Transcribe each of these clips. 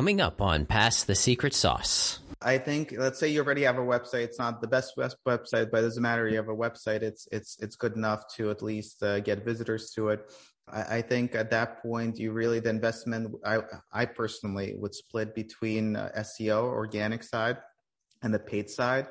coming up on Pass the Secret Sauce. I think let's say you already have a website. It's not the best website, but it doesn't matter. You have a website. It's it's it's good enough to at least uh, get visitors to it. I, I, think at that point, you really the investment. I I personally would split between uh, SEO, organic side, and the paid side.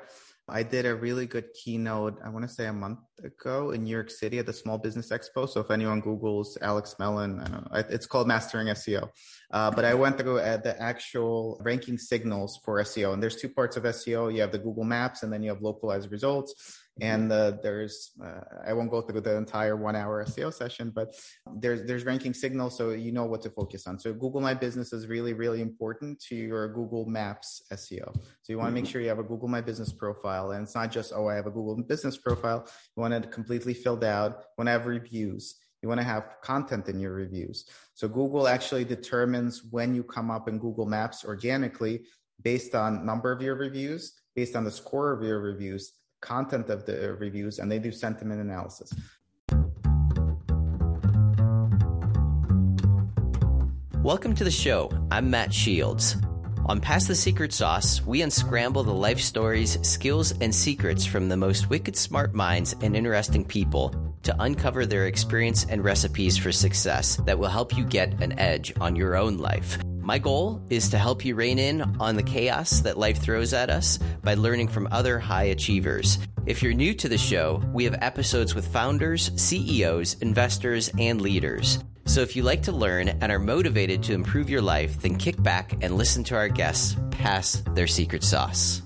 I did a really good keynote, I want to say a month ago in New York City at the Small Business Expo. So if anyone Googles Alex Melen, I don't know, it's called Mastering SEO. Uh, but I went to go at the actual ranking signals for SEO. And there's two parts of SEO. You have the Google Maps and then you have localized results and uh, there's uh, I won't go through the entire one hour SEO session, but there's there's ranking signals, so you know what to focus on. So Google My Business is really really important to your Google Maps SEO. So you want to make mm-hmm. sure you have a Google My Business profile, and it's not just oh I have a Google Business profile. You want it completely filled out. You want to have reviews. You want to have content in your reviews. So Google actually determines when you come up in Google Maps organically based on number of your reviews, based on the score of your reviews, content of the reviews and they do sentiment analysis. Welcome to the show. I'm Matt Shields. On Pass the Secret Sauce, we unscramble the life stories, skills, and secrets from the most wicked smart minds and interesting people to uncover their experience and recipes for success that will help you get an edge on your own life. My goal is to help you rein in on the chaos that life throws at us by learning from other high achievers. If you're new to the show, we have episodes with founders, CEOs, investors, and leaders. So if you like to learn and are motivated to improve your life, then kick back and listen to our guests pass their secret sauce.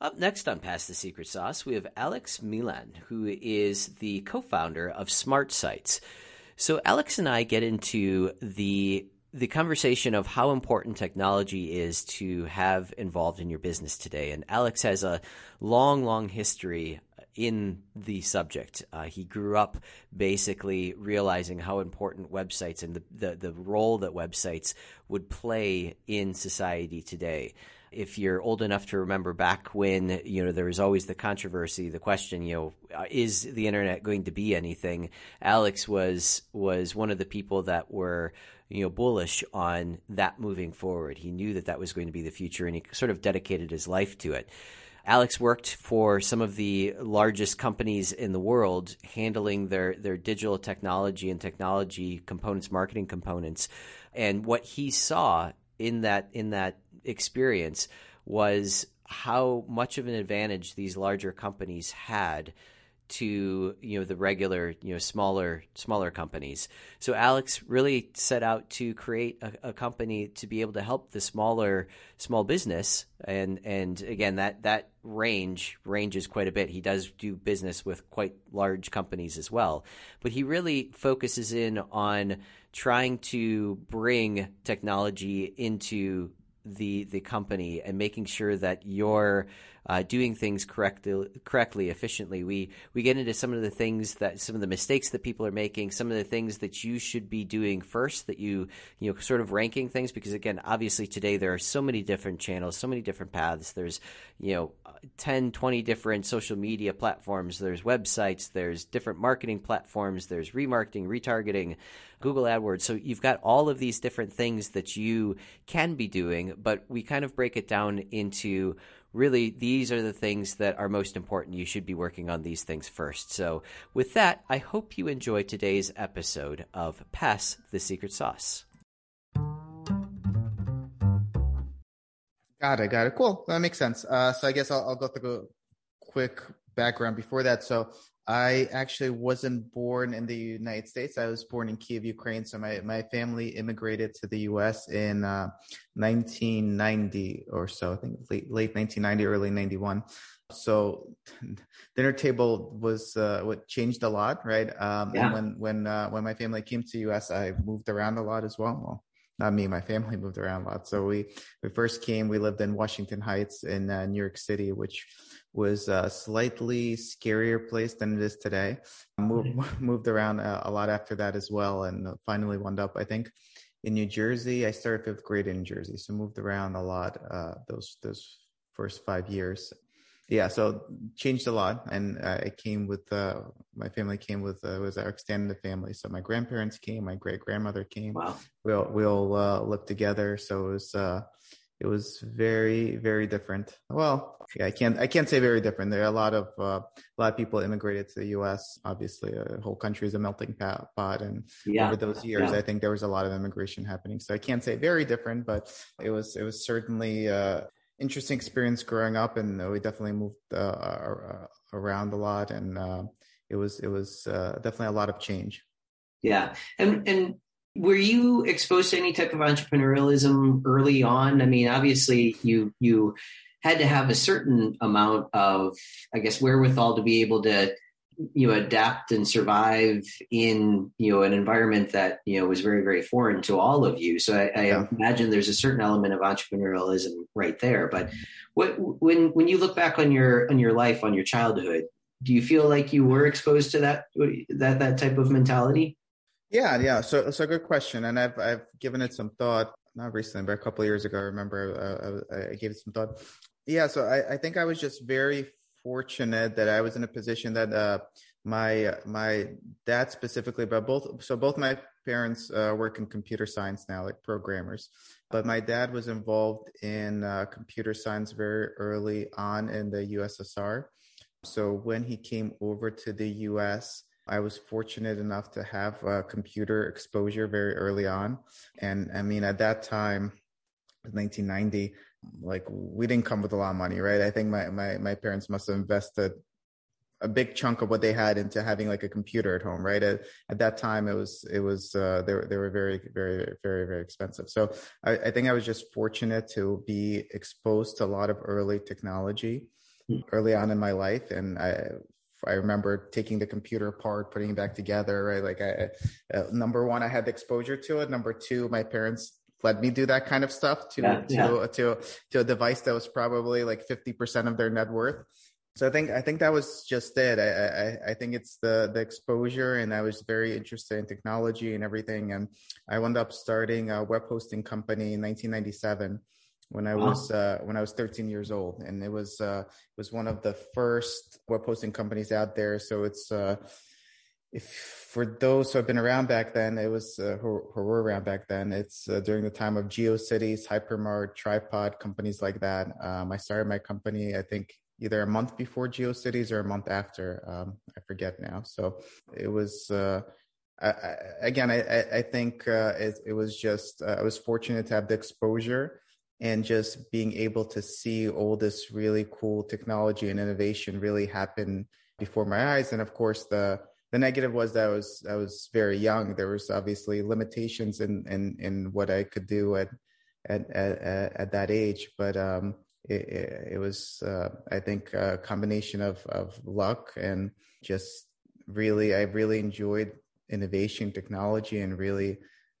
Up next on Pass the Secret Sauce, we have Alex Melen, who is the co founder of SmartSites. So Alex and I get into the the conversation of how important technology is to have involved in your business today. And Alex has a long, long history in the subject. Uh, he grew up basically realizing how important websites and the, the, the role that websites would play in society today if you're old enough to remember back when you know there was always the controversy, the question, you know, uh, is the internet going to be anything? Alex was was one of the people that were you know bullish on that moving forward. He knew that that was going to be the future, and he sort of dedicated his life to it. Alex worked for some of the largest companies in the world, handling their their digital technology and technology components, marketing components. And what he saw in that in that experience was how much of an advantage these larger companies had to you know the regular you know smaller smaller companies. So Alex really set out to create a, a, company to be able to help the smaller small business and and again that that range ranges quite a bit. He does do business with quite large companies as well, but he really focuses in on trying to bring technology into the the company and making sure that you're uh, doing things correctly, correctly, efficiently. We we get into some of the things that some of the mistakes that people are making, some of the things that you should be doing first. That you you know sort of ranking things because again, obviously today there are so many different channels, so many different paths. There's you know 10, 20 different social media platforms. There's websites. There's different marketing platforms. There's remarketing, retargeting. Google AdWords. So you've got all of these different things that you can be doing, but we kind of break it down into really these are the things that are most important. You should be working on these things first. So with that, I hope you enjoy today's episode of Pass the Secret Sauce. Got it. Got it. Cool. That makes sense. Uh, so I guess I'll, I'll go through a quick background before that. So I actually wasn't born in the United States. I was born in Kiev, Ukraine. So my, my family immigrated to the US in uh, 1990 or so, I think late, late 1990, early 91. So dinner table was uh, what changed a lot, right? Um, yeah. And when when uh, when my family came to US, I moved around a lot as well. Well, not me, my family moved around a lot. So we we first came, we lived in Washington Heights in uh, New York City, which was a slightly scarier place than it is today. Moved, moved around a, a, lot after that as well, and finally wound up, I think, in New Jersey. I started fifth grade in New Jersey, so moved around a lot uh, those those first five years. yeah, so changed a lot, and uh, I came with uh, my family came with uh, was our extended family. So my grandparents came, my great grandmother came. Wow. We all we all uh, lived together, so it was uh, it was very very different. Well, yeah, I can't I can't say very different. There are a lot of uh, a lot of people immigrated to the U.S. Obviously, a whole country is a melting pot, and yeah. over those years, yeah. I think there was a lot of immigration happening. So I can't say very different, but it was it was certainly interesting experience growing up, and we definitely moved uh, uh, around a lot, and uh, it was it was uh, definitely a lot of change. Yeah, and and were you exposed to any type of entrepreneurialism early on? I mean, obviously you you had to have a certain amount of, I guess, wherewithal to be able to you know adapt and survive in you know an environment that you know was very very foreign to all of you so i, I yeah. imagine there's a certain element of entrepreneurialism right there but what when when you look back on your on your life on your childhood do you feel like you were exposed to that that that type of mentality yeah yeah so it's a good question and i've i've given it some thought not recently but a couple years ago i remember uh, I, I gave it some thought yeah so I, I think i was just very fortunate that I was in a position that uh, my my dad specifically, but both so both my parents uh, work in computer science now, like programmers. But my dad was involved in uh, computer science very early on in the USSR. So when he came over to the US, I was fortunate enough to have uh, computer exposure very early on. And I mean, at that time, 1990, like we didn't come with a lot of money, right? I think my my my parents must have invested a big chunk of what they had into having like a computer at home, right? At, at that time, it was it was uh, they were they were very very very very expensive. So I, I think I was just fortunate to be exposed to a lot of early technology hmm. early on in my life, and I I remember taking the computer apart, putting it back together, right? Like I, uh, number one, I had the exposure to it. Number two, my parents let me do that kind of stuff to yeah, to, yeah. to to a device that was probably like 50% of their net worth so i think i think that was just it I, I i think it's the the exposure and i was very interested in technology and everything and i wound up starting a web hosting company in 1997 when I was uh, when I was 13 years old, and it was uh, it was one of the first web hosting companies out there. So it's uh, if for those who have been around back then, it was uh, who, who, were around back then. It's uh, during the time of GeoCities, Hypermart, Tripod, companies like that. Um, I started my company, I think, either a month before GeoCities or a month after. Um, I forget now. So it was. Uh, I, I, again, I, I think uh, it, it, was just uh, I was fortunate to have the exposure and just being able to see all this really cool technology and innovation really happen before my eyes, and of course the the negative was that I was I was very young. There was obviously limitations in in, in what I could do at at at, at that age, but um, it, it, was uh, I think a combination of of luck and just really I really enjoyed innovation technology and really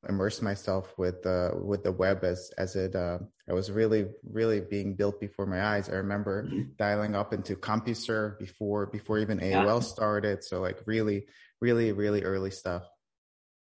immerse myself with uh, with the web as as it uh, it was really really being built before my eyes. I remember mm-hmm. dialing up into CompuServe before before even AOL yeah. started. So like really really really early stuff.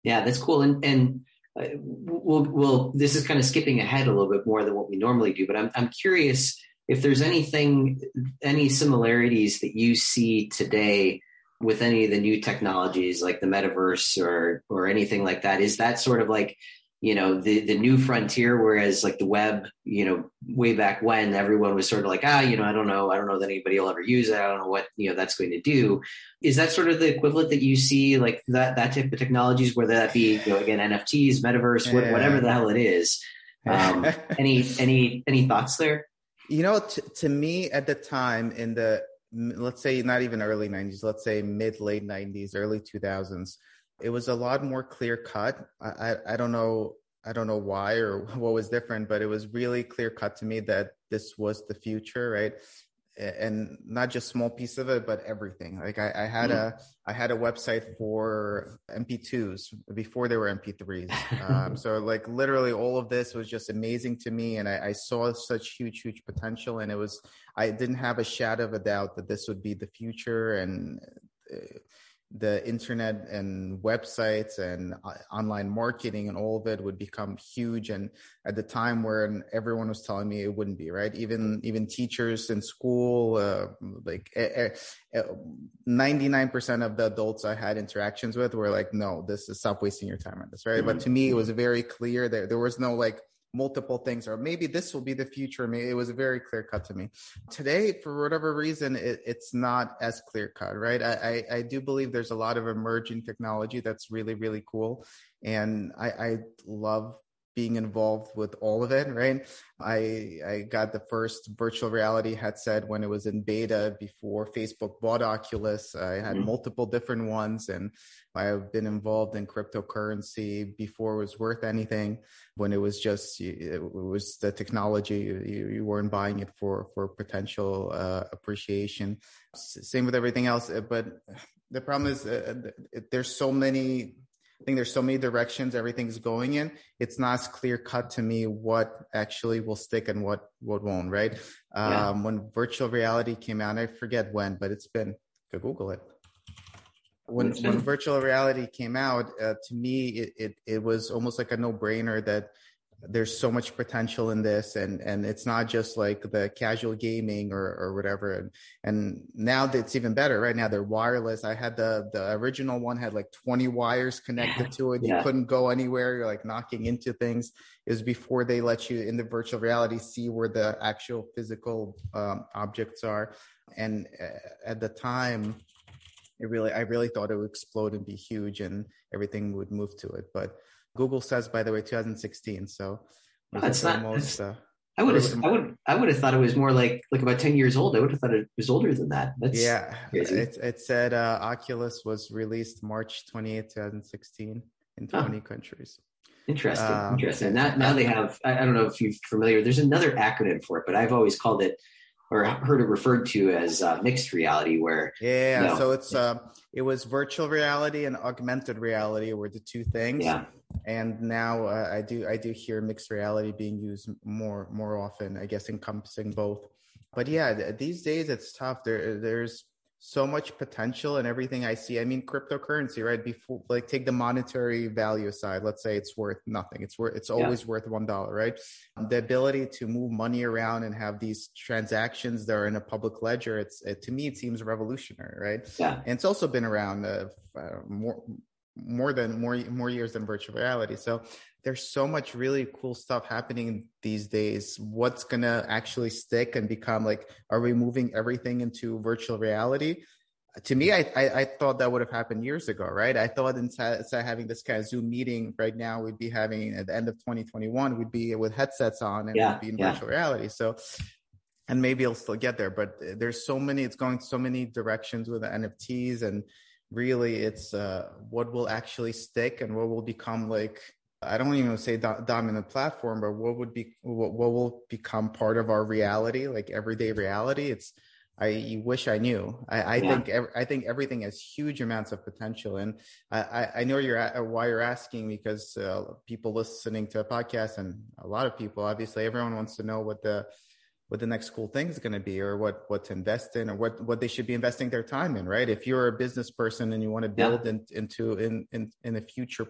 Yeah, that's cool. And and uh, we'll we'll this is kind of skipping ahead a little bit more than what we normally do. But I'm I'm curious if there's anything any similarities that you see today with any of the new technologies like the metaverse or or anything like that? Is that sort of like you know the the new frontier whereas like the web you know way back when everyone was sort of like ah you know i don't know. I don't know that anybody will ever use it. I don't know what you know that's going to do. Is that sort of the equivalent that you see like that that type of technologies whether that be you know again nfts metaverse yeah. whatever the hell it is? Um, any any any thoughts there? You know t- to me at the time in the let's say not even early 90s let's say mid late 90s early 2000s it was a lot more clear cut. I, I, I don't know i don't know why or what was different but it was really clear cut to me that this was the future right and not just small piece of it, but everything. Like I, I had mm-hmm. a I had a website for MP2s before they were MP3s. Um, so like literally all of this was just amazing to me, and I, I, saw such huge huge potential, and it was I didn't have a shadow of a doubt that this would be the future, and uh, the internet and websites and uh, online marketing and all of it would become huge. And at the time where everyone was telling me it wouldn't be right? Even even teachers in school uh, like 99% of the adults i had interactions with were like no this is stop wasting your time on this right? Mm-hmm. but to me it was very clear that there was no like multiple things or maybe this will be the future. Maybe it was very clear cut to me. Today for whatever reason it, it's not as clear cut right? I, I, I do believe there's a lot of emerging technology that's really really cool. And i i love being involved with all of it, right? I I got the first virtual reality headset when it was in beta before Facebook bought Oculus. I had mm-hmm. multiple different ones and I've been involved in cryptocurrency before it was worth anything when it was just it was the technology you, you weren't buying it for for potential uh, appreciation. Same with everything else, but the problem is uh, there's so many I think there's so many directions everything's going in. It's not as clear cut to me what actually will stick and what what won't. Right? Yeah. Um, when virtual reality came out, I forget when, but it's been. Go Google it. When when virtual reality came out, uh, to me, it, it it was almost like a no brainer that there's so much potential in this and and it's not just like the casual gaming or or whatever. And and now it's even better right? Now they're wireless. I had the the original one had like 20 wires connected to it. Yeah. you couldn't go anywhere. You're like knocking into things. It was before they let you in the virtual reality see where the actual physical um, objects are. And uh, at the time it really i really thought it would explode and be huge and everything would move to it. But Google says, by the way, 2016. So that's not. Almost, uh, I would have. I would. I would have thought it was more like like about ten years old. I would have thought it was older than that. That's yeah. It, it said uh, Oculus was released March 28, 2016, in 20 countries. Interesting. Um, interesting. Now, now they have. I, I don't know if you're familiar. There's another acronym for it, but I've always called it or heard it referred to as uh, mixed reality where yeah you know, so it's uh it was virtual reality and augmented reality were the two things yeah and now uh, i do i do hear mixed reality being used more more often i guess encompassing both but yeah these days it's tough there there's so much potential and everything I see. I mean, cryptocurrency, right? Before, like, take the monetary value aside. Let's say it's worth nothing. It's worth. It's always yeah. worth one dollar, right? The ability to move money around and have these transactions that are in a public ledger. It's it, to me, it seems revolutionary, right? Yeah. And it's also been around uh, uh, more more than more more years than virtual reality. So there's so much really cool stuff happening these days. What's gonna actually stick and become like? Are we moving everything into virtual reality? To me, I, I, I thought that would have happened years ago, right? I thought instead, instead of having this kind of Zoom meeting right now, we'd be having at the end of 2021, we'd be with headsets on and yeah, we'd be in yeah. virtual reality. So and maybe it'll still get there but there's so many it's going so many directions with the nfts and really it's uh, what will actually stick and what will become like I don't even say do- dominant platform, but what would be what, what will become part of our reality, like everyday reality. It's I wish I knew. I, I yeah. think ev- I think everything has huge amounts of potential, and I, I know you're at, why you're asking because uh, people listening to a podcast and a lot of people, obviously, everyone wants to know what the what the next cool thing is going to be or what what to invest in or what what they should be investing their time in right? If you're a business person and you want to build yeah. in, into in, in in a future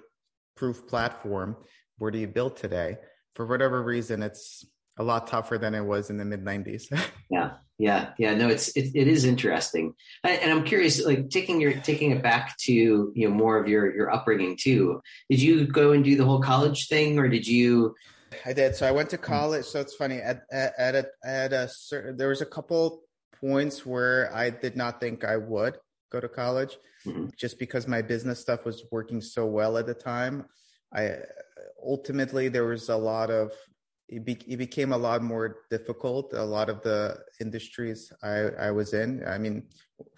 proof platform where do you build today? For whatever reason it's a lot tougher than it was in the mid 90s yeah yeah yeah no it's it, it is interesting. And i'm curious like taking your taking it back to you know more of your your upbringing too did you go and do the whole college thing or did you I did. So I went to college. So it's funny at at, at a at a certain there was a couple points where I did not think I would go to college, mm-hmm. just because my business stuff was working so well at the time. I ultimately there was a lot of it, be, it became a lot more difficult. A lot of the industries I I was in. I mean,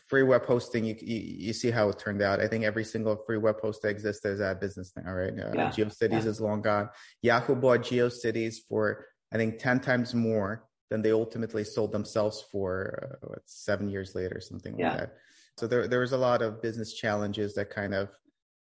free web hosting, you, you, you see how it turned out. I think every single free web host that exists is at business now, right? Uh, yeah. GeoCities yeah. is long gone. Yahoo bought GeoCities for I think ten times more than they ultimately sold themselves for uh, what, seven years later, something like that. So there there was a lot of business challenges that kind of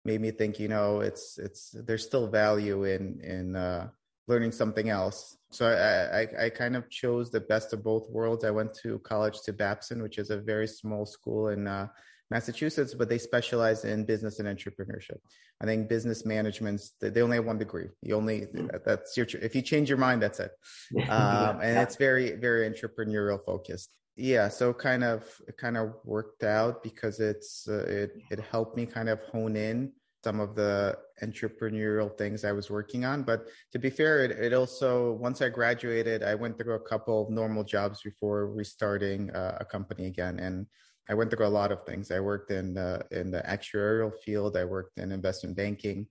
made me think, you know, it's it's there's still value in in uh, learning something else. So I, I, I, kind of chose the best of both worlds. I went to college to Babson, which is a very small school in uh, Massachusetts, but they specialize in business and entrepreneurship. I think business management's they only have one degree. You only mm-hmm. that's your if you change your mind, that's it. Um, and it's very very entrepreneurial focused. Yeah, so kind of it kind of worked out because it's uh, it it helped me kind of hone in some of the entrepreneurial things I was working on. But to be fair, it, it also, once I graduated, I went through a couple of normal jobs before restarting uh, a company again. And I went through a lot of things. I worked in the, in the actuarial field. I worked in investment banking.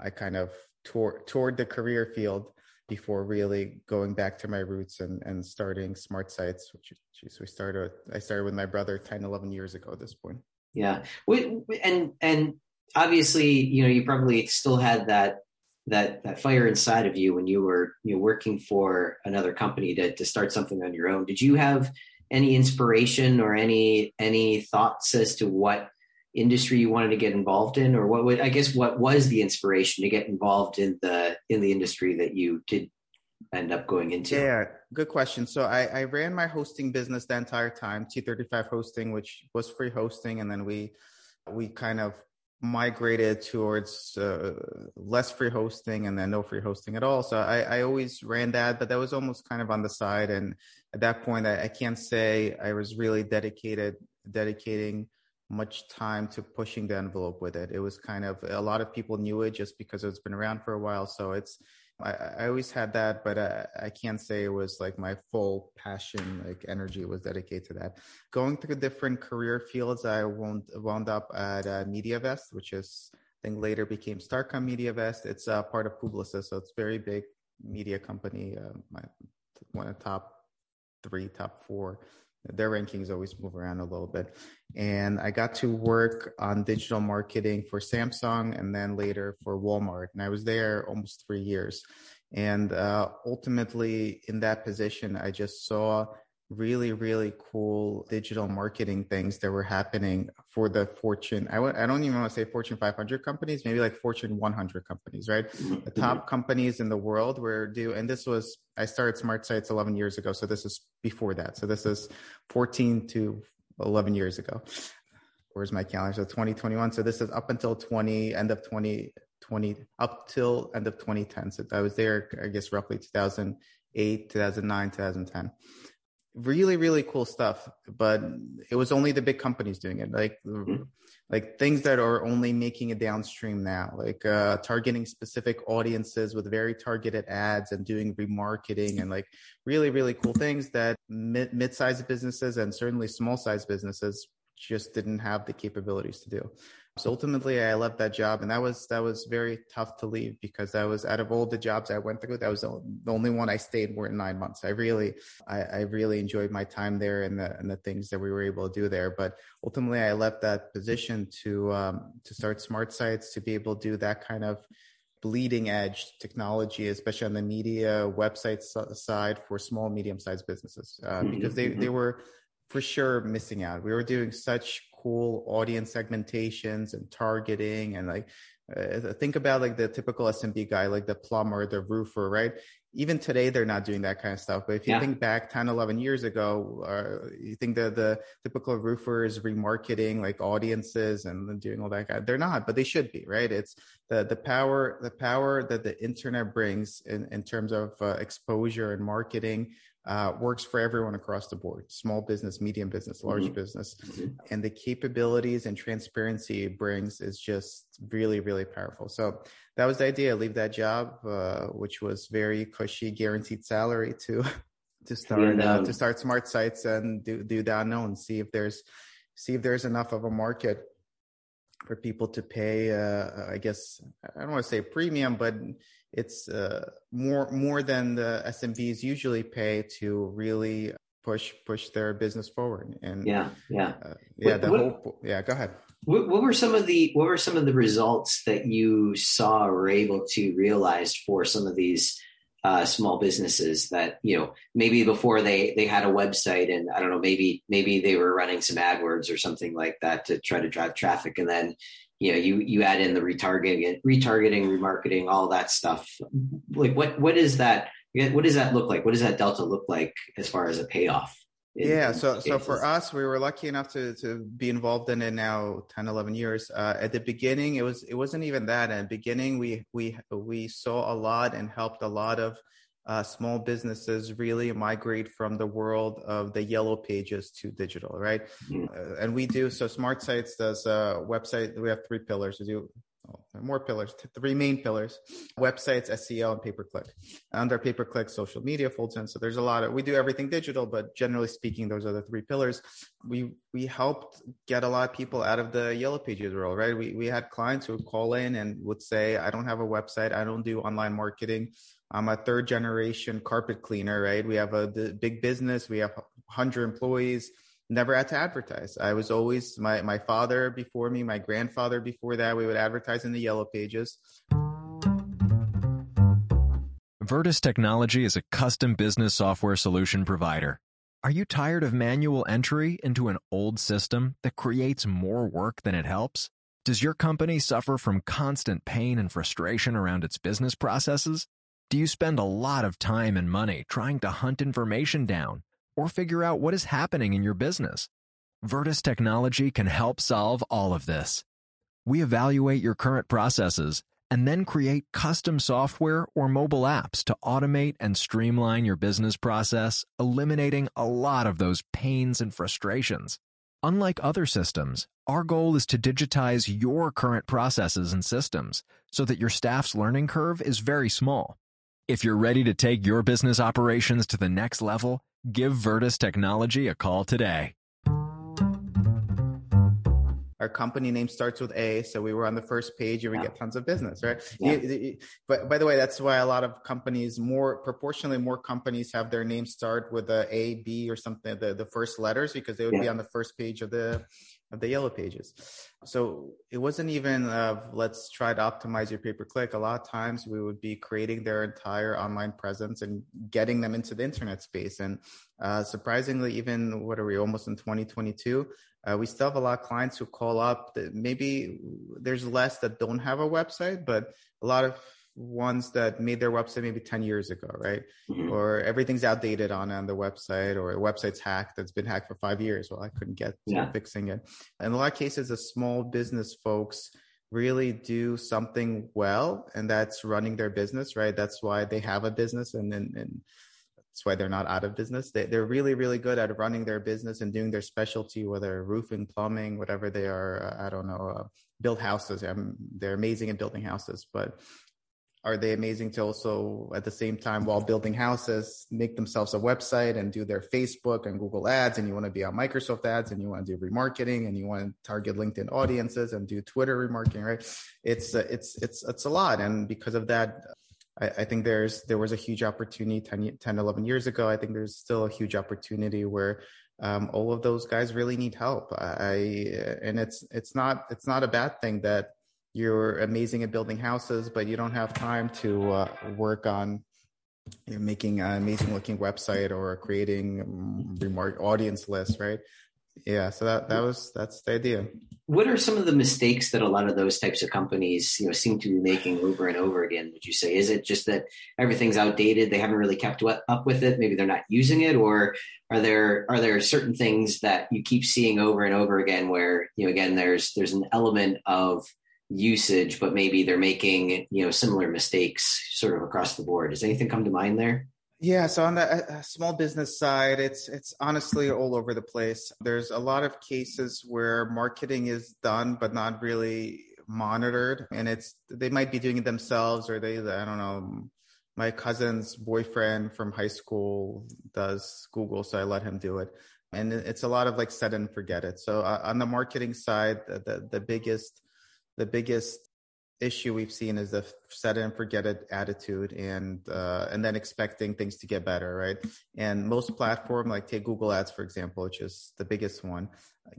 I kind of toured, toured the career field before really going back to my roots and, and starting SmartSites, which geez, we started, I started with my brother 10, 11 years ago at this point. Yeah. We, and, and obviously, you know, you probably still had that that that fire inside of you when you were you know working for another company to to start something on your own. Did you have any inspiration or any any thoughts as to what industry you wanted to get involved in? Or what would i guess what was the inspiration to get involved in the in the industry that you did end up going into? Yeah good question. So i i ran my hosting business the entire time t35 hosting which was free hosting. And then we we kind of migrated towards uh, less free hosting and then no free hosting at all. So I, I, always ran that, but that was almost kind of on the side. And at that point, I, I can't say I was really dedicated, dedicating much time to pushing the envelope with it. It was kind of a lot of people knew it just because it's been around for a while. So it's I, I always had that, but I, I can't say it was like my full passion, like energy was dedicated to that. Going through different career fields, I wound, wound up at uh, MediaVest, which is, I think later became Starcom MediaVest. It's uh, part of Publicis, so it's very big media company, uh, my, one of the top three, top four their rankings always move around a little bit. And I got to work on digital marketing for Samsung and then later for Walmart. And I was there almost three years. And uh, ultimately, in that position, I just saw really, really cool digital marketing things that were happening for the Fortune. I w- I don't even want to say Fortune 500 companies, maybe like Fortune 100 companies, right? Mm-hmm. The top companies in the world were do, and this was, I started SmartSites 11 years ago. So this is before that. So this is 14 to 11 years ago. Where's my calendar? So 2021. So this is up until 20, end of 2020, up till end of 2010. So I was there, I guess, roughly 2008, 2009, 2010 really really cool stuff but it was only the big companies doing it like mm-hmm. like things that are only making it downstream now like uh targeting specific audiences with very targeted ads and doing remarketing and like really really cool things that mid- mid-sized businesses and certainly small-sized businesses just didn't have the capabilities to do so ultimately, I left that job, and that was that was very tough to leave because that was out of all the jobs I went through, that was the only one I stayed more than nine months. I really, I, I really enjoyed my time there and the and the things that we were able to do there. But ultimately, I left that position to um, to start SmartSites to be able to do that kind of bleeding edge technology, especially on the media website side for small medium sized businesses, uh, mm-hmm. because they they mm-hmm. were for sure missing out. We were doing such cool audience segmentations and targeting and like uh, think about like the typical SMB guy, like the plumber, the roofer, right? Even today, they're not doing that kind of stuff. But if you yeah. think back 10, 11 years ago, uh, you think that the typical roofer is remarketing like audiences and doing all that. They're not, but they should be, right? It's the, the power, the power that the internet brings in, in terms of uh, exposure and marketing uh, works for everyone across the board small business medium business large mm-hmm. business mm-hmm. and the capabilities and transparency it brings is just really really powerful so that was the idea leave that job uh, which was very cushy guaranteed salary to to start uh, to start SmartSites and do do the unknown see if there's see if there's enough of a market for people to pay uh, i guess i don't want to say premium but it's uh, more more than the SMBs usually pay to really push push their business forward. And yeah, yeah, uh, yeah. What, the what, whole yeah. Go ahead. What, what, were some of the what were some of the results that you saw or were able to realize for some of these uh, small businesses that you know maybe before they they had a website and I don't know maybe maybe they were running some AdWords or something like that to try to drive traffic. And then you know you you add in the retargeting retargeting remarketing all that stuff. Like what what is that what does that look like? What does that delta look like as far as a payoff yeah so so for us we were lucky enough to to be involved in it now 10 11 years. Uh, at the beginning it was it wasn't even that. At the beginning we we we saw a lot and helped a lot of uh, small businesses really migrate from the world of the yellow pages to digital right? Mhm. uh, and we do so SmartSites does a website. We have three pillars. We do oh, more pillars three main pillars. Websites seo and pay per click under pay per click social media folds in so there's a lot of we do everything digital but generally speaking those are the three pillars. We we helped get a lot of people out of the yellow pages world right? We we had clients who would call in and would say i don't have a website. I don't do online marketing. I'm a third generation carpet cleaner right? We have a big business. We have 100 employees never had to advertise. I was always my my father before me, my grandfather before that. We would advertise in the yellow pages. Vertus Technology is a custom business software solution provider. Are you tired of manual entry into an old system that creates more work than it helps? Does your company suffer from constant pain and frustration around its business processes? Do you spend a lot of time and money trying to hunt information down or figure out what is happening in your business? Vertus Technology can help solve all of this. We evaluate your current processes and then create custom software or mobile apps to automate and streamline your business process, eliminating a lot of those pains and frustrations. Unlike other systems, our goal is to digitize your current processes and systems so that your staff's learning curve is very small. If you're ready to take your business operations to the next level, give Vertus Technology a call today. Our company name starts with A, so we were on the first page and we Yeah. get tons of business, right? Yeah. You- you- but by the way, that's why a lot of companies, more proportionally, more companies have their name start with a A, B, or something, the, the first letters, because they would be on the first page of the of the yellow pages. So it wasn't even of let's try to optimize your pay per click. A lot of times we would be creating their entire online presence and getting them into the internet space. And uh, surprisingly, even what are we almost in 2022? Uh, we still have a lot of clients who call up that maybe there's less that don't have a website, but a lot of ones that made their website maybe 10 years ago, right? Mhm. Or everything's outdated on, on the website or the website's hacked that's been hacked for five years. Well, I couldn't get to Yeah. fixing it. In a lot of cases, the small business folks really do something well, and that's running their business, right? That's why they have a business and, and, and that's why they're not out of business. They, they're really, really good at running their business and doing their specialty, whether roofing, plumbing, whatever they are. Uh, I don't know, uh, build houses. Um, they're amazing at building houses, but are they amazing to also at the same time while building houses make themselves a website and do their facebook and google ads and you want to be on microsoft ads and you want to do remarketing and you want to target linkedin audiences and do twitter remarketing right? It's it's it's it's a lot and because of that I, I think there's there was a huge opportunity 10, 10 11 years ago. I think there's still a huge opportunity where um, all of those guys really need help. I and it's it's not it's not a bad thing that you're amazing at building houses, but you don't have time to uh, work on you know, making an amazing looking website or creating remark audience lists, right? Yeah, so that that was that's the idea. What are some of the mistakes that a lot of those types of companies, you know, seem to be making over and over again? Would you say is it just that everything's outdated? They haven't really kept up with it. Maybe they're not using it, or are there are there certain things that you keep seeing over and over again where you know again there's there's an element of usage, but maybe they're making you know similar mistakes sort of across the board. Does anything come to mind there? Yeah, so on the uh, small business side, it's it's honestly all over the place. There's a lot of cases where marketing is done but not really monitored, and it's they might be doing it themselves or they I don't know. My cousin's boyfriend from high school does Google, so I let him do it, and it's a lot of like set and forget it. So uh, on the marketing side, the, the the biggest the biggest issue we've seen is the set it and forget it attitude and uh, and then expecting things to get better right? And most platform like take google ads for example which is the biggest one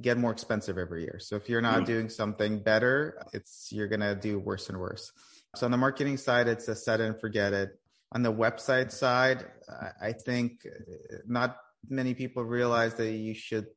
get more expensive every year. So if you're not doing something better it's you're gonna do worse and worse. So on the marketing side it's a set it and forget it. On the website side i think not many people realize that you should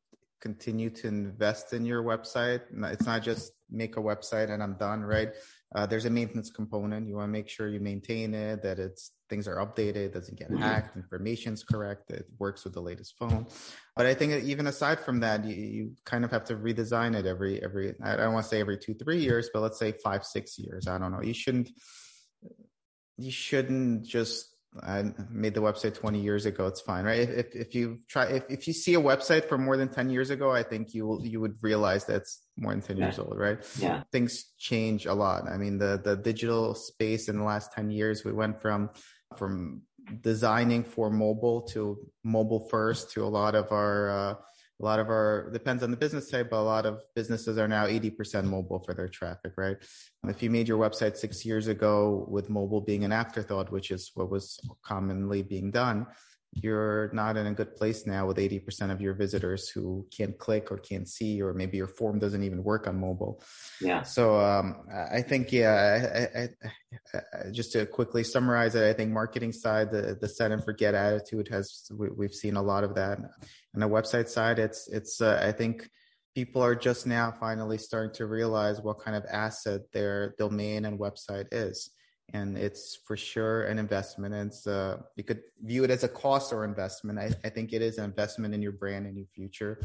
continue to invest in your website. It's not just make a website and i'm done right uh, there's a maintenance component. You want to make sure you maintain it, that it's things are updated, doesn't get mm-hmm. hacked, information's correct, it works with the latest phone. But I think even aside from that, you, you kind of have to redesign it every every. I don't want to say every two three years, but let's say five six years. I don't know. You shouldn't you shouldn't just I made the website 20 years ago. It's fine, right? If, if you try, if, if you see a website from more than 10 years ago, I think you will, you would realize that's more than 10 yeah. years old, right? Yeah. Things change a lot. I mean, the, the digital space in the last 10 years, we went from, from designing for mobile to mobile first to a lot of our, uh, a lot of our depends on the business type but a lot of businesses are now 80% mobile for their traffic right? If you made your website six years ago with mobile being an afterthought which is what was commonly being done you're not in a good place now with 80% of your visitors who can't click or can't see, or maybe your form doesn't even work on mobile. Yeah. So um, I think, yeah, I, I, I, just to quickly summarize it, I think marketing side, the, the set and forget attitude has, we, have seen a lot of that. On the website side, it's, it's, uh, I think people are just now finally starting to realize what kind of asset their domain and website is and it's for sure an investment. And it's, uh, you could view it as a cost or investment. I, I think it is an investment in your brand and your future.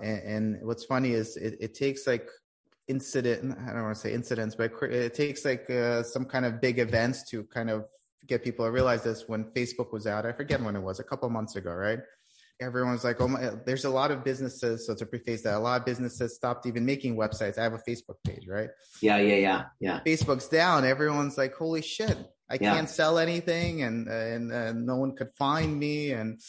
And, and what's funny is it, it, takes like incident, I don't want to say incidents, but it takes like uh, some kind of big events to kind of get people to realize this when Facebook was out. I forget when it was, a couple months ago, right? Everyone's like, oh my, there's a lot of businesses. So to preface that, a lot of businesses stopped even making websites. I have a Facebook page, right? Yeah, yeah, yeah, yeah. Facebook's down. Everyone's like, holy shit, I yeah. can't sell anything, and and uh, no one could find me, and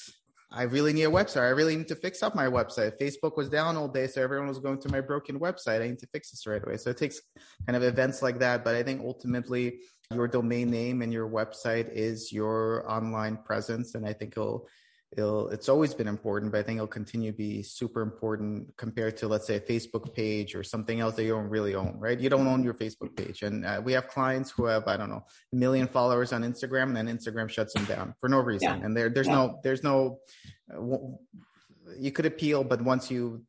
I really need a website. I really need to fix up my website. Facebook was down all day, so everyone was going to my broken website. I need to fix this right away. So it takes kind of events like that. But I think ultimately, your domain name and your website is your online presence, and I think it'll it'll it's always been important but i think it'll continue to be super important compared to let's say a facebook page or something else that you don't really own right you don't own your facebook page and uh, we have clients who have i don't know a million followers on instagram and then instagram shuts them down for no reason yeah. and there there's yeah. no there's no uh, you could appeal but once you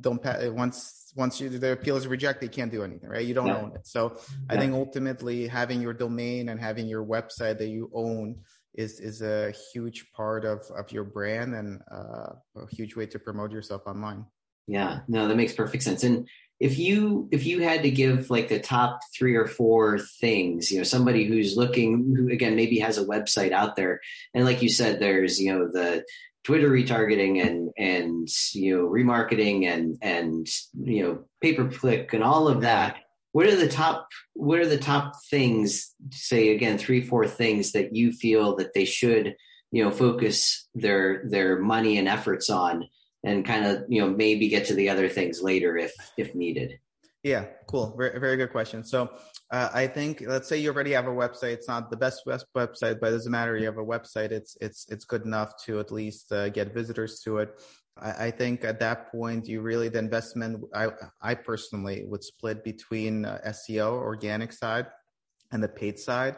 don't once once you the appeal is rejected you can't do anything right you don't yeah. own it so i think ultimately having your domain and having your website that you own is is a huge part of of your brand and uh, a huge way to promote yourself online. Yeah, no, that makes perfect sense. And if you if you had to give like the top three or four things, you know, somebody who's looking, who again maybe has a website out there, and like you said, there's you know the Twitter retargeting and and you know remarketing and and you know pay per click and all of that what are the top what are the top things say again three four things that you feel that they should you know focus their their money and efforts on and kind of you know maybe get to the other things later if if needed? Yeah cool. Very, very good question. So uh, i think let's say you already have a website. It's not the best website but it doesn't matter. You have a website. It's it's it's good enough to at least uh, get visitors to it I, I think at that point, you really, the investment, I, I personally would split between uh, SEO, organic side, and the paid side.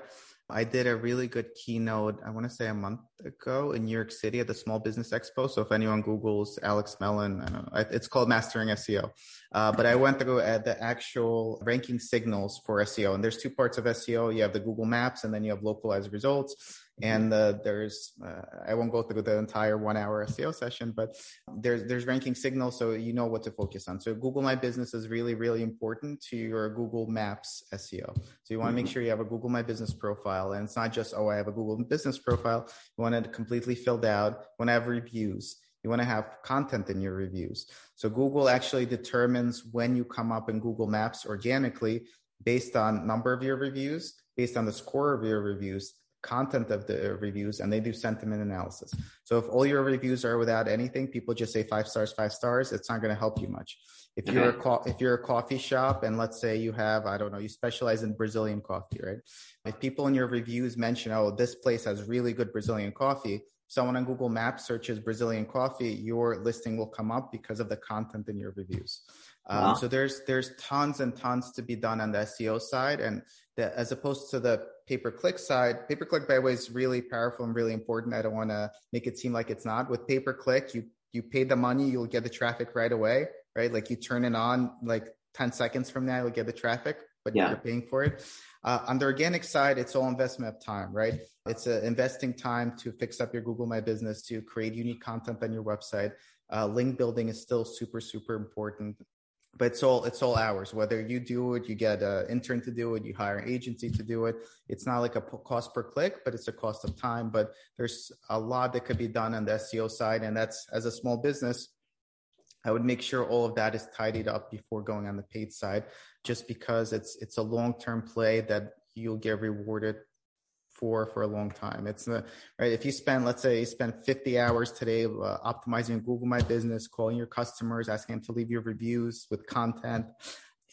I did a really good keynote, I want to say a month ago in New York City at the Small Business Expo. So if anyone Googles Alex Melen, I know, it's called Mastering SEO. Uh, but I went go at the actual ranking signals for SEO. And there's two parts of SEO. You have the Google Maps and then you have localized results and uh, there's uh, I won't go through the entire one hour SEO session, but there's there's ranking signals, so you know what to focus on. So Google My Business is really really important to your Google Maps SEO. So you want to make mm-hmm. sure you have a Google My Business profile, and it's not just oh I have a Google Business profile. You want it completely filled out. You want to have reviews. You want to have content in your reviews. So Google actually determines when you come up in Google Maps organically based on number of your reviews, based on the score of your reviews, content of the reviews and they do sentiment analysis. So if all your reviews are without anything, people just say five stars, five stars, it's not going to help you much. If okay. you're a co- if you're a coffee shop and let's say you have I don't know you specialize in Brazilian coffee, right? If people in your reviews mention, oh, this place has really good Brazilian coffee, someone on Google Maps searches Brazilian coffee, your listing will come up because of the content in your reviews. Um, wow. So there's there's tons and tons to be done on the SEO side, and the, as opposed to the pay per click side, pay per click by the way is really powerful and really important. I don't want to make it seem like it's not. With pay per click, you you pay the money, you'll get the traffic right away, right? Like you turn it on, like 10 seconds from now, you'll get the traffic. but yeah. you're paying for it. Uh, on the organic side, it's all investment of time, right? It's uh, investing time to fix up your Google My Business, to create unique content on your website. Uh, link building is still super, super important but it's all it's all hours. Whether you do it you get an intern to do it you hire an agency to do it. It's not like a cost per click but it's a cost of time. But there's a lot that could be done on the seo side and that's as a small business i would make sure all of that is tidied up before going on the paid side just because it's it's a long term play that you'll get rewarded for for a long time. It's uh, right. If you spend, let's say, you spend 50 hours today uh, optimizing Google My Business, calling your customers, asking them to leave your reviews with content.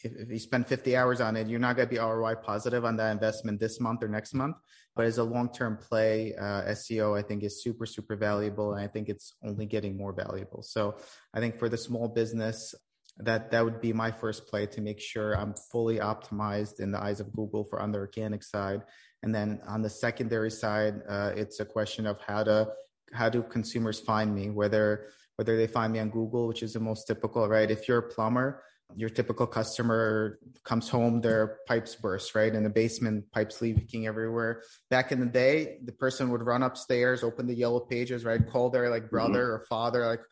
If, if you spend 50 hours on it, you're not going to be ROI positive on that investment this month or next month. But as a long term play, uh, SEO I think is super super valuable, and I think it's only getting more valuable. So I think for the small business, that that would be my first play to make sure I'm fully optimized in the eyes of Google for on the organic side and then on the secondary side, uh, it's a question of how to how do consumers find me, whether whether they find me on Google, which is the most typical, right? If you're a plumber, your typical customer comes home, their pipes burst, right? In the basement, pipes leaking everywhere. Back in the day, the person would run upstairs, open the yellow pages, right? Call their like brother mm-hmm. or father, like,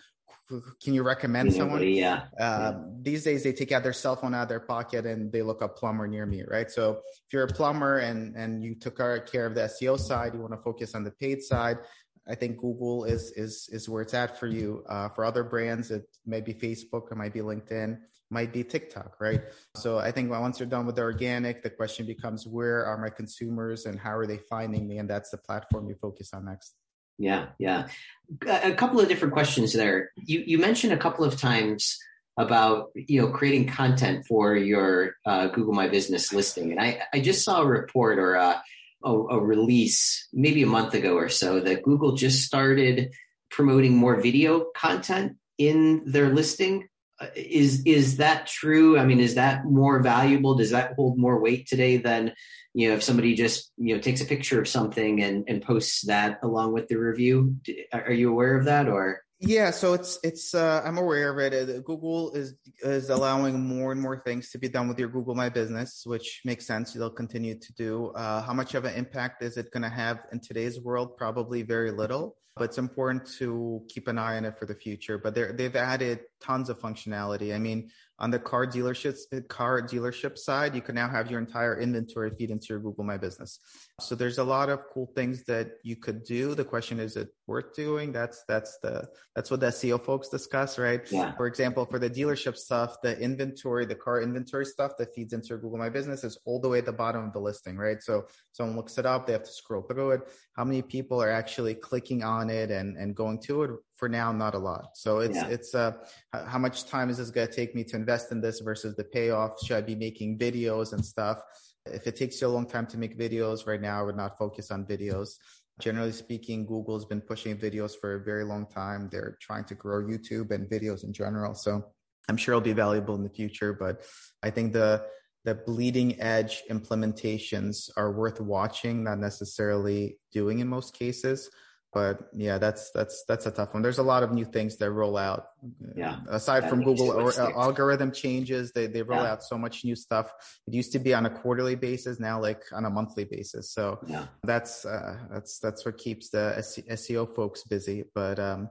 can you recommend someone? Yeah. Uh, yeah. These days, they take out their cell phone out of their pocket and they look up plumber near me, right? So if you're a plumber and and you took care of the SEO side, you want to focus on the paid side. I think Google is is is where it's at for you. Uh, for other brands, it might be Facebook, it might be LinkedIn, might be TikTok, right? So I think once you're done with the organic, the question becomes where are my consumers and how are they finding me, and that's the platform you focus on next. Yeah, yeah. A couple of different questions there. You you mentioned a couple of times about you know creating content for your uh, Google My Business listing, and I I just saw a report or a, a, a release maybe a month ago or so that Google just started promoting more video content in their listing. Uh, is is that true? I mean, is that more valuable? Does that hold more weight today than you know if somebody just you know takes a picture of something and and posts that along with the review are you aware of that or? Yeah so it's it's uh, i'm aware of it. Uh, google is is allowing more and more things to be done with your google my business which makes sense. They'll continue to do. Uh, how much of an impact is it going to have in today's world? Probably very little but it's important to keep an eye on it for the future. But they they've added tons of functionality. I mean on the car dealerships uh, car dealership side you can now have your entire inventory feed into your google my business. So there's a lot of cool things that you could do. The question is it worth doing? That's that's the that's what the seo folks discuss right? Yeah. for example for the dealership stuff the inventory the car inventory stuff that feeds into your google my business is all the way at the bottom of the listing right? So someone looks it up they have to scroll through it. How many people are actually clicking on it and and going to it for now not a lot. So it's yeah. it's uh how much time is this going to take me to invest in this versus the payoff? Should i be making videos and stuff? If it takes you a long time to make videos right now i would not focus on videos. Generally speaking google's been pushing videos for a very long time. They're trying to grow youtube and videos in general. So i'm sure it'll be valuable in the future but i think the the bleeding edge implementations are worth watching not necessarily doing in most cases but yeah, that's that's that's a tough one. There's a lot of new things that roll out. Yeah. Aside from Google or, uh, algorithm changes, they they roll yeah. out so much new stuff. It used to be on a quarterly basis, now like on a monthly basis. So yeah. that's uh, that's that's what keeps the SEO folks busy. But um,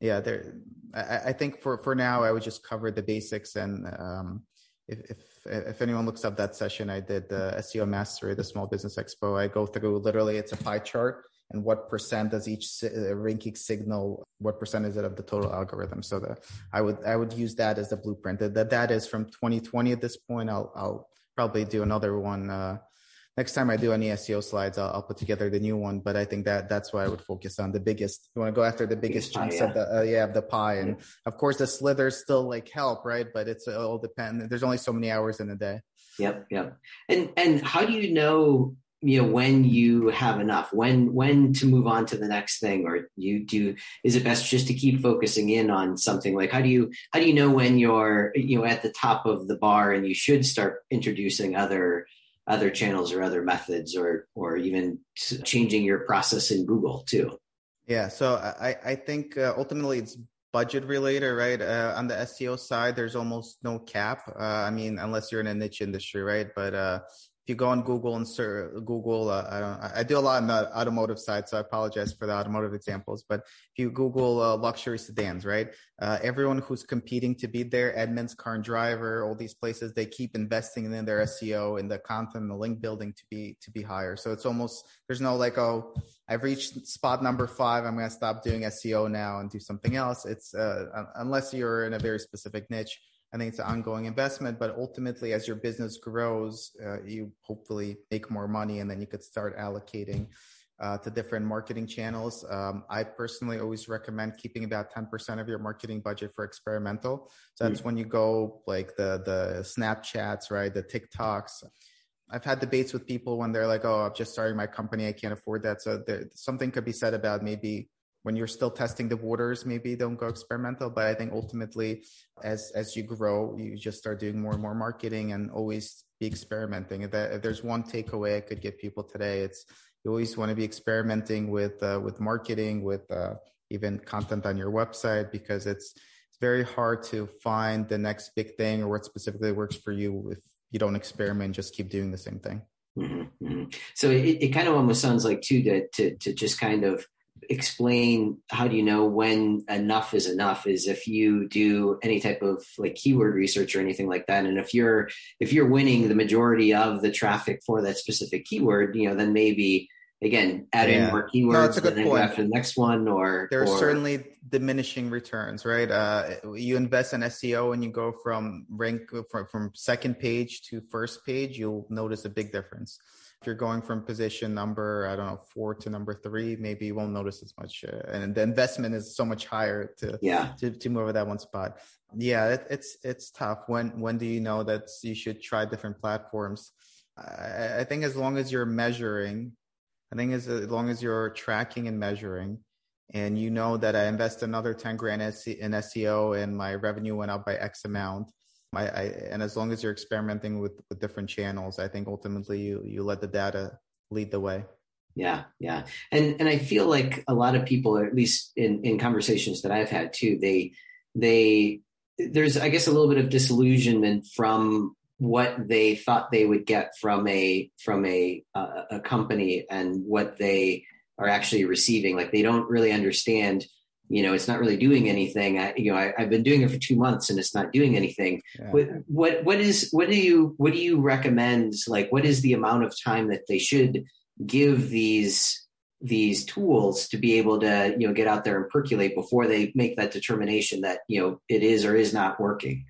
yeah, there. I, I, think for for now, I would just cover the basics and. Um, if, if if anyone looks up that session I did the SEO mastery, the Small Business Expo, I go through literally it's a pie chart and what percent does each uh, ranking signal? What percent is it of the total algorithm? So the i would i would use that as the blueprint. That that is from 2020 at this point. I'll i'll probably do another one uh, next time i do any seo slides I'll, I'll, put together the new one but i think that that's why i would focus on the biggest. You want to go after the biggest chunks yeah. of the uh, yeah of the pie. And yeah. of course the slithers still like help right? But it's all depend there's only so many hours in a day. Yep yep. And and how do you know you know when you have enough when when to move on to the next thing or you do is it best just to keep focusing in on something like how do you how do you know when you're you know at the top of the bar and you should start introducing other other channels or other methods or or even changing your process in google too yeah so i i think uh, ultimately it's budget related, right? Uh, on the SEO side, there's almost no cap. Uh, I mean, unless you're in a niche industry, right? But uh, if you go on Google and search Google, uh, I I do a lot on the automotive side, so I apologize for the automotive examples. But if you Google uh, luxury sedans, right? Uh, everyone who's competing to be there, Edmunds, Car and Driver, all these places, they keep investing in their SEO and the content, the link building to be to be higher. So it's almost there's no like, oh, I've reached spot number five, I'm going to stop doing SEO now and do something else. It's uh, unless you're in a very specific niche I think it's an ongoing investment, but ultimately, as your business grows, uh, you hopefully make more money, and then you could start allocating uh, to different marketing channels. Um, I personally always recommend keeping about 10% of your marketing budget for experimental. So that's mm when you go like the the Snapchats, right, the TikToks. I've had debates with people when they're like, "Oh, I'm just starting my company. I can't afford that." So there, something could be said about maybe when you're still testing the waters, maybe don't go experimental. But I think ultimately, as as you grow, you just start doing more and more marketing and always be experimenting. If, that, if there's one takeaway I could give people today, it's you always want to be experimenting with uh, with marketing, with uh, even content on your website, because it's it's very hard to find the next big thing or what specifically works for you if you don't experiment. Just keep doing the same thing. Mm-hmm, mm-hmm. So it, it kind of almost sounds like too to to to just kind of explain how do you know when enough is enough is if you do any type of like keyword research or anything like that and if you're if you're winning the majority of the traffic for that specific keyword you know then maybe again add yeah. in more keywords no, that's a good point. after the next one or there are or, certainly diminishing returns right uh, you invest in seo and you go from rank from, from second page to first page you'll notice a big difference if you're going from position number, I don't know, four to number three, maybe you won't notice as much. Uh, and the investment is so much higher to, yeah. to, to move over that one spot. Yeah, it, it's, it's tough. When, when do you know that you should try different platforms? I, I think as long as you're measuring, I think as, as long as you're tracking and measuring, and you know that I invest another 10 grand in SEO and my revenue went up by X amount, I, I, and as long as you're experimenting with, with different channels, I think ultimately you, you let the data lead the way. Yeah, yeah. And and I feel like a lot of people, or at least in, in conversations that I've had too, they they there's I guess a little bit of disillusionment from what they thought they would get from a from a uh, a company and what they are actually receiving. Like they don't really understand you know it's not really doing anything. I, you know I, have been doing it for two months and it's not doing anything. Yeah. what, what what is what do you what do you recommend? Like what is the amount of time that they should give these these tools to be able to you know get out there and percolate before they make that determination that you know it is or is not working?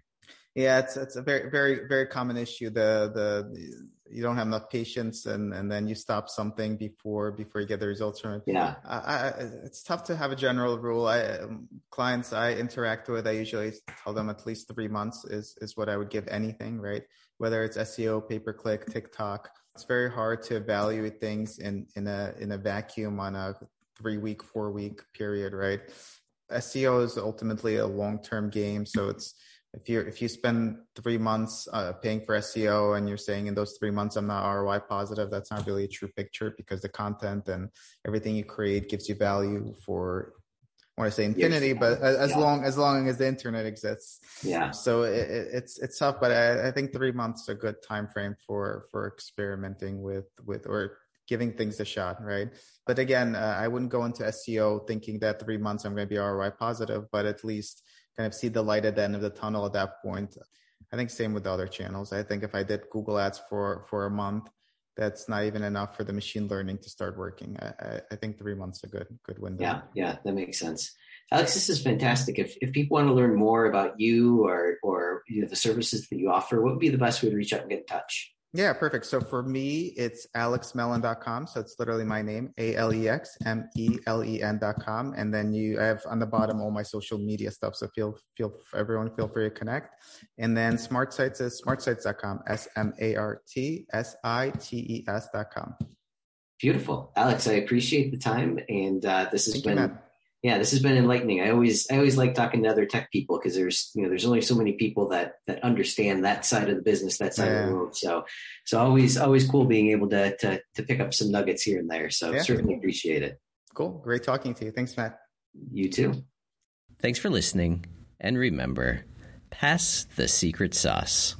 Yeah it's it's a very very very common issue. The the you don't have enough patience and and then you stop something before before you get the results from it. Yeah. I, I, it's tough to have a general rule. I um, clients i interact with i usually tell them at least three months is is what i would give anything right? Whether it's seo pay per click tiktok it's very hard to evaluate things in in a in a vacuum on a three week four week period right seo is ultimately a long term game so it's if you if you spend three months uh, paying for SEO and you're saying in those three months I'm not ROI positive, that's not really a true picture because the content and everything you create gives you value for I want to say infinity, yes. but as yeah. long as long as the internet exists. Yeah. So it, it's it's tough, but I, I think three months is a good time frame for for experimenting with with or giving things a shot, right? But again, uh, I wouldn't go into SEO thinking that three months I'm going to be ROI positive, but at least kind of see the light at the end of the tunnel at that point. I think same with the other channels. I think if I did Google Ads for for a month, that's not even enough for the machine learning to start working. I, I think three months a good good window. Yeah, yeah, that makes sense. Alex, this is fantastic. If if people want to learn more about you or or you know, the services that you offer, what would be the best way to reach out and get in touch? Yeah, perfect. So for me, it's alexmelen.com. So it's literally my name, A L E X M E L E N.com. And then you have on the bottom all my social media stuff. So feel, feel, everyone feel free to connect. And then SmartSites is smartsites.com, S M A R T S I T E S.com. Beautiful. Alex, I appreciate the time. And uh, this has Thank been. You, yeah, this has been enlightening. I always I always like talking to other tech people because there's you know there's only so many people that that understand that side of the business, that side yeah. of the world. So so always always cool being able to to to pick up some nuggets here and there. So yeah. certainly appreciate it. Cool. Great talking to you. Thanks, Matt. You too. Thanks for listening, and remember pass the secret sauce.